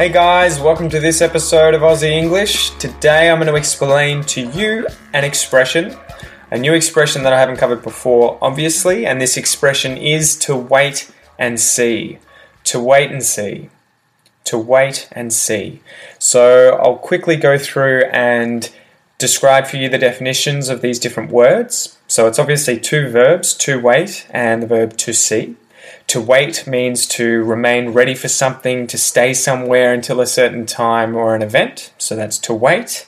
Hey guys, welcome to this episode of Aussie English. Today I'm going to explain to you an expression, a new expression that I haven't covered before, obviously, and this expression is to wait and see. To wait and see. To wait and see. So I'll quickly go through and describe for you the definitions of these different words. So it's obviously two verbs, to wait and the verb to see. To wait means to remain ready for something, to stay somewhere until a certain time or an event. So that's to wait.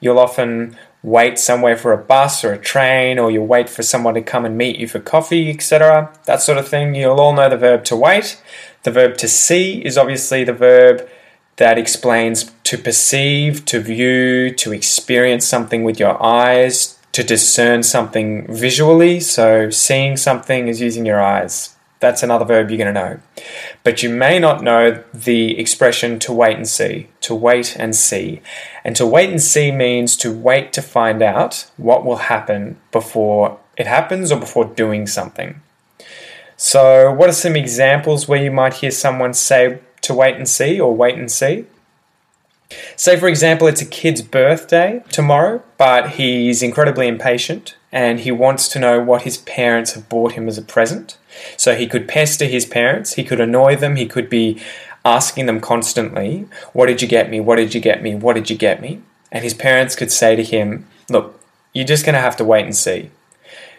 You'll often wait somewhere for a bus or a train, or you'll wait for someone to come and meet you for coffee, etc. That sort of thing. You'll all know the verb to wait. The verb to see is obviously the verb that explains to perceive, to view, to experience something with your eyes, to discern something visually. So seeing something is using your eyes. That's another verb you're going to know. But you may not know the expression to wait and see. To wait and see. And to wait and see means to wait to find out what will happen before it happens or before doing something. So, what are some examples where you might hear someone say to wait and see or wait and see? Say, for example, it's a kid's birthday tomorrow, but he's incredibly impatient and he wants to know what his parents have bought him as a present. So he could pester his parents, he could annoy them, he could be asking them constantly, What did you get me? What did you get me? What did you get me? And his parents could say to him, Look, you're just going to have to wait and see.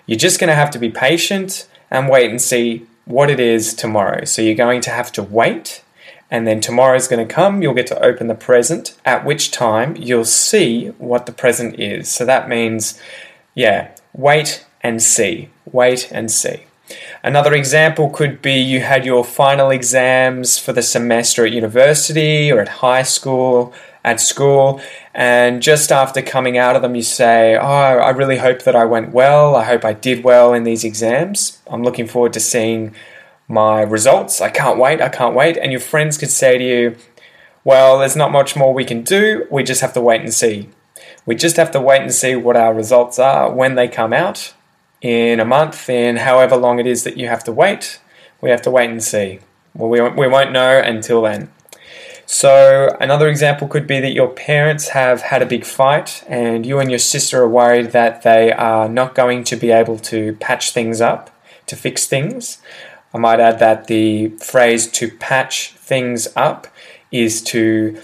You're just going to have to be patient and wait and see what it is tomorrow. So you're going to have to wait, and then tomorrow is going to come. You'll get to open the present, at which time you'll see what the present is. So that means, yeah, wait and see. Wait and see. Another example could be you had your final exams for the semester at university or at high school, at school, and just after coming out of them, you say, Oh, I really hope that I went well. I hope I did well in these exams. I'm looking forward to seeing my results. I can't wait. I can't wait. And your friends could say to you, Well, there's not much more we can do. We just have to wait and see. We just have to wait and see what our results are when they come out in a month, in however long it is that you have to wait. We have to wait and see. Well, we, we won't know until then. So, another example could be that your parents have had a big fight and you and your sister are worried that they are not going to be able to patch things up, to fix things. I might add that the phrase to patch things up is to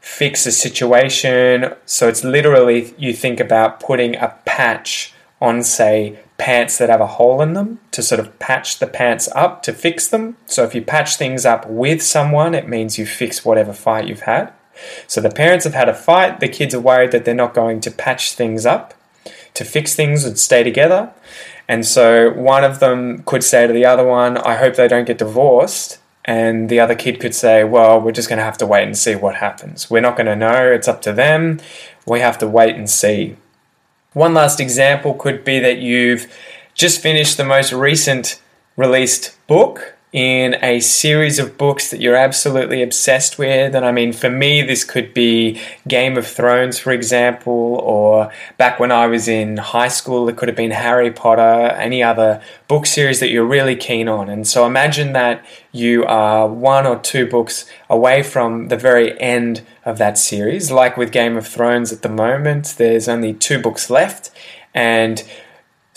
fix a situation. So, it's literally you think about putting a patch on, say, pants that have a hole in them to sort of patch the pants up to fix them. So if you patch things up with someone, it means you fix whatever fight you've had. So the parents have had a fight, the kids are worried that they're not going to patch things up to fix things and stay together. And so one of them could say to the other one, I hope they don't get divorced. And the other kid could say, Well, we're just going to have to wait and see what happens. We're not going to know. It's up to them. We have to wait and see. One last example could be that you've just finished the most recent released book in a series of books that you're absolutely obsessed with. And I mean, for me, this could be Game of Thrones, for example, or back when I was in high school, it could have been Harry Potter, any other book series that you're really keen on. And so imagine that you are one or two books away from the very end of that series. Like with Game of Thrones at the moment, there's only two books left. And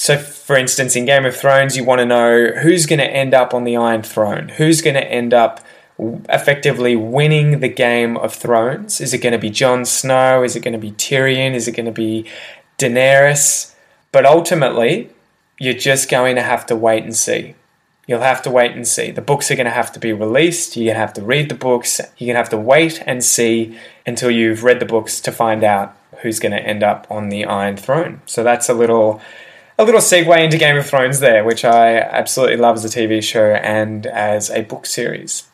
so, for instance, in Game of Thrones, you want to know who's going to end up on the Iron Throne, who's going to end up effectively winning the Game of Thrones. Is it going to be Jon Snow? Is it going to be Tyrion? Is it going to be Daenerys? But ultimately, you're just going to have to wait and see. You'll have to wait and see. The books are going to have to be released. You're going to have to read the books. You're going to have to wait and see until you've read the books to find out who's going to end up on the Iron Throne. So that's a little a little segue into Game of Thrones there, which I absolutely love as a TV show and as a book series.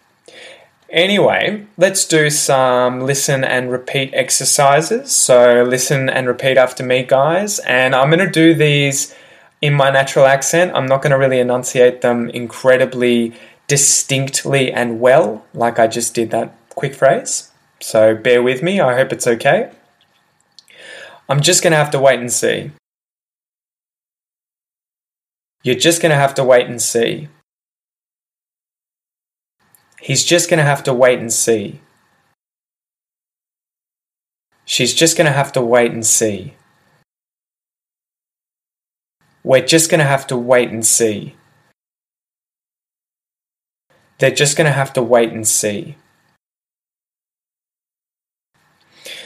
Anyway, let's do some listen and repeat exercises. So, listen and repeat after me, guys. And I'm going to do these in my natural accent. I'm not going to really enunciate them incredibly distinctly and well, like I just did that quick phrase. So, bear with me. I hope it's okay. I'm just going to have to wait and see. You're just going to have to wait and see. He's just going to have to wait and see. She's just going to have to wait and see. We're just going to have to wait and see. They're just going to have to wait and see.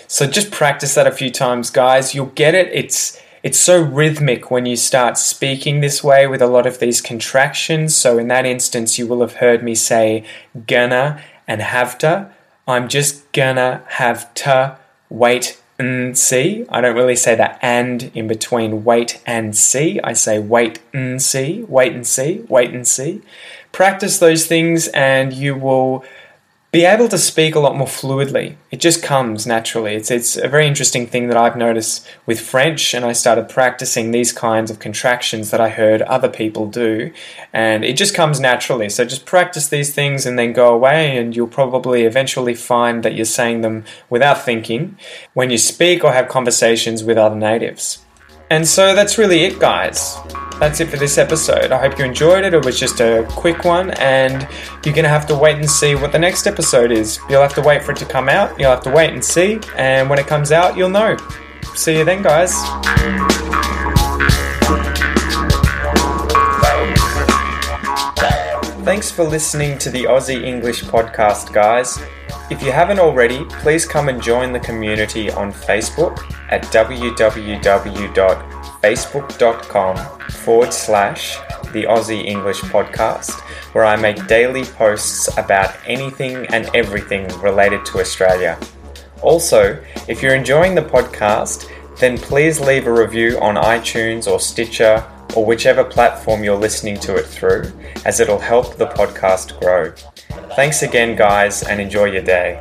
So just practice that a few times, guys. You'll get it. It's it's so rhythmic when you start speaking this way with a lot of these contractions. So, in that instance, you will have heard me say gonna and have to. I'm just gonna have to wait and see. I don't really say that and in between wait and see. I say wait and see, wait and see, wait and see. Practice those things and you will be able to speak a lot more fluidly. It just comes naturally. It's it's a very interesting thing that I've noticed with French, and I started practicing these kinds of contractions that I heard other people do, and it just comes naturally. So just practice these things and then go away, and you'll probably eventually find that you're saying them without thinking when you speak or have conversations with other natives. And so that's really it, guys that's it for this episode. I hope you enjoyed it. It was just a quick one, and you're going to have to wait and see what the next episode is. You'll have to wait for it to come out. You'll have to wait and see, and when it comes out, you'll know. See you then, guys. Thanks for listening to the Aussie English podcast, guys. If you haven't already, please come and join the community on Facebook at www.facebook.com forward slash the Aussie English podcast, where I make daily posts about anything and everything related to Australia. Also, if you're enjoying the podcast, then please leave a review on iTunes or Stitcher or whichever platform you're listening to it through, as it'll help the podcast grow. Thanks again, guys, and enjoy your day.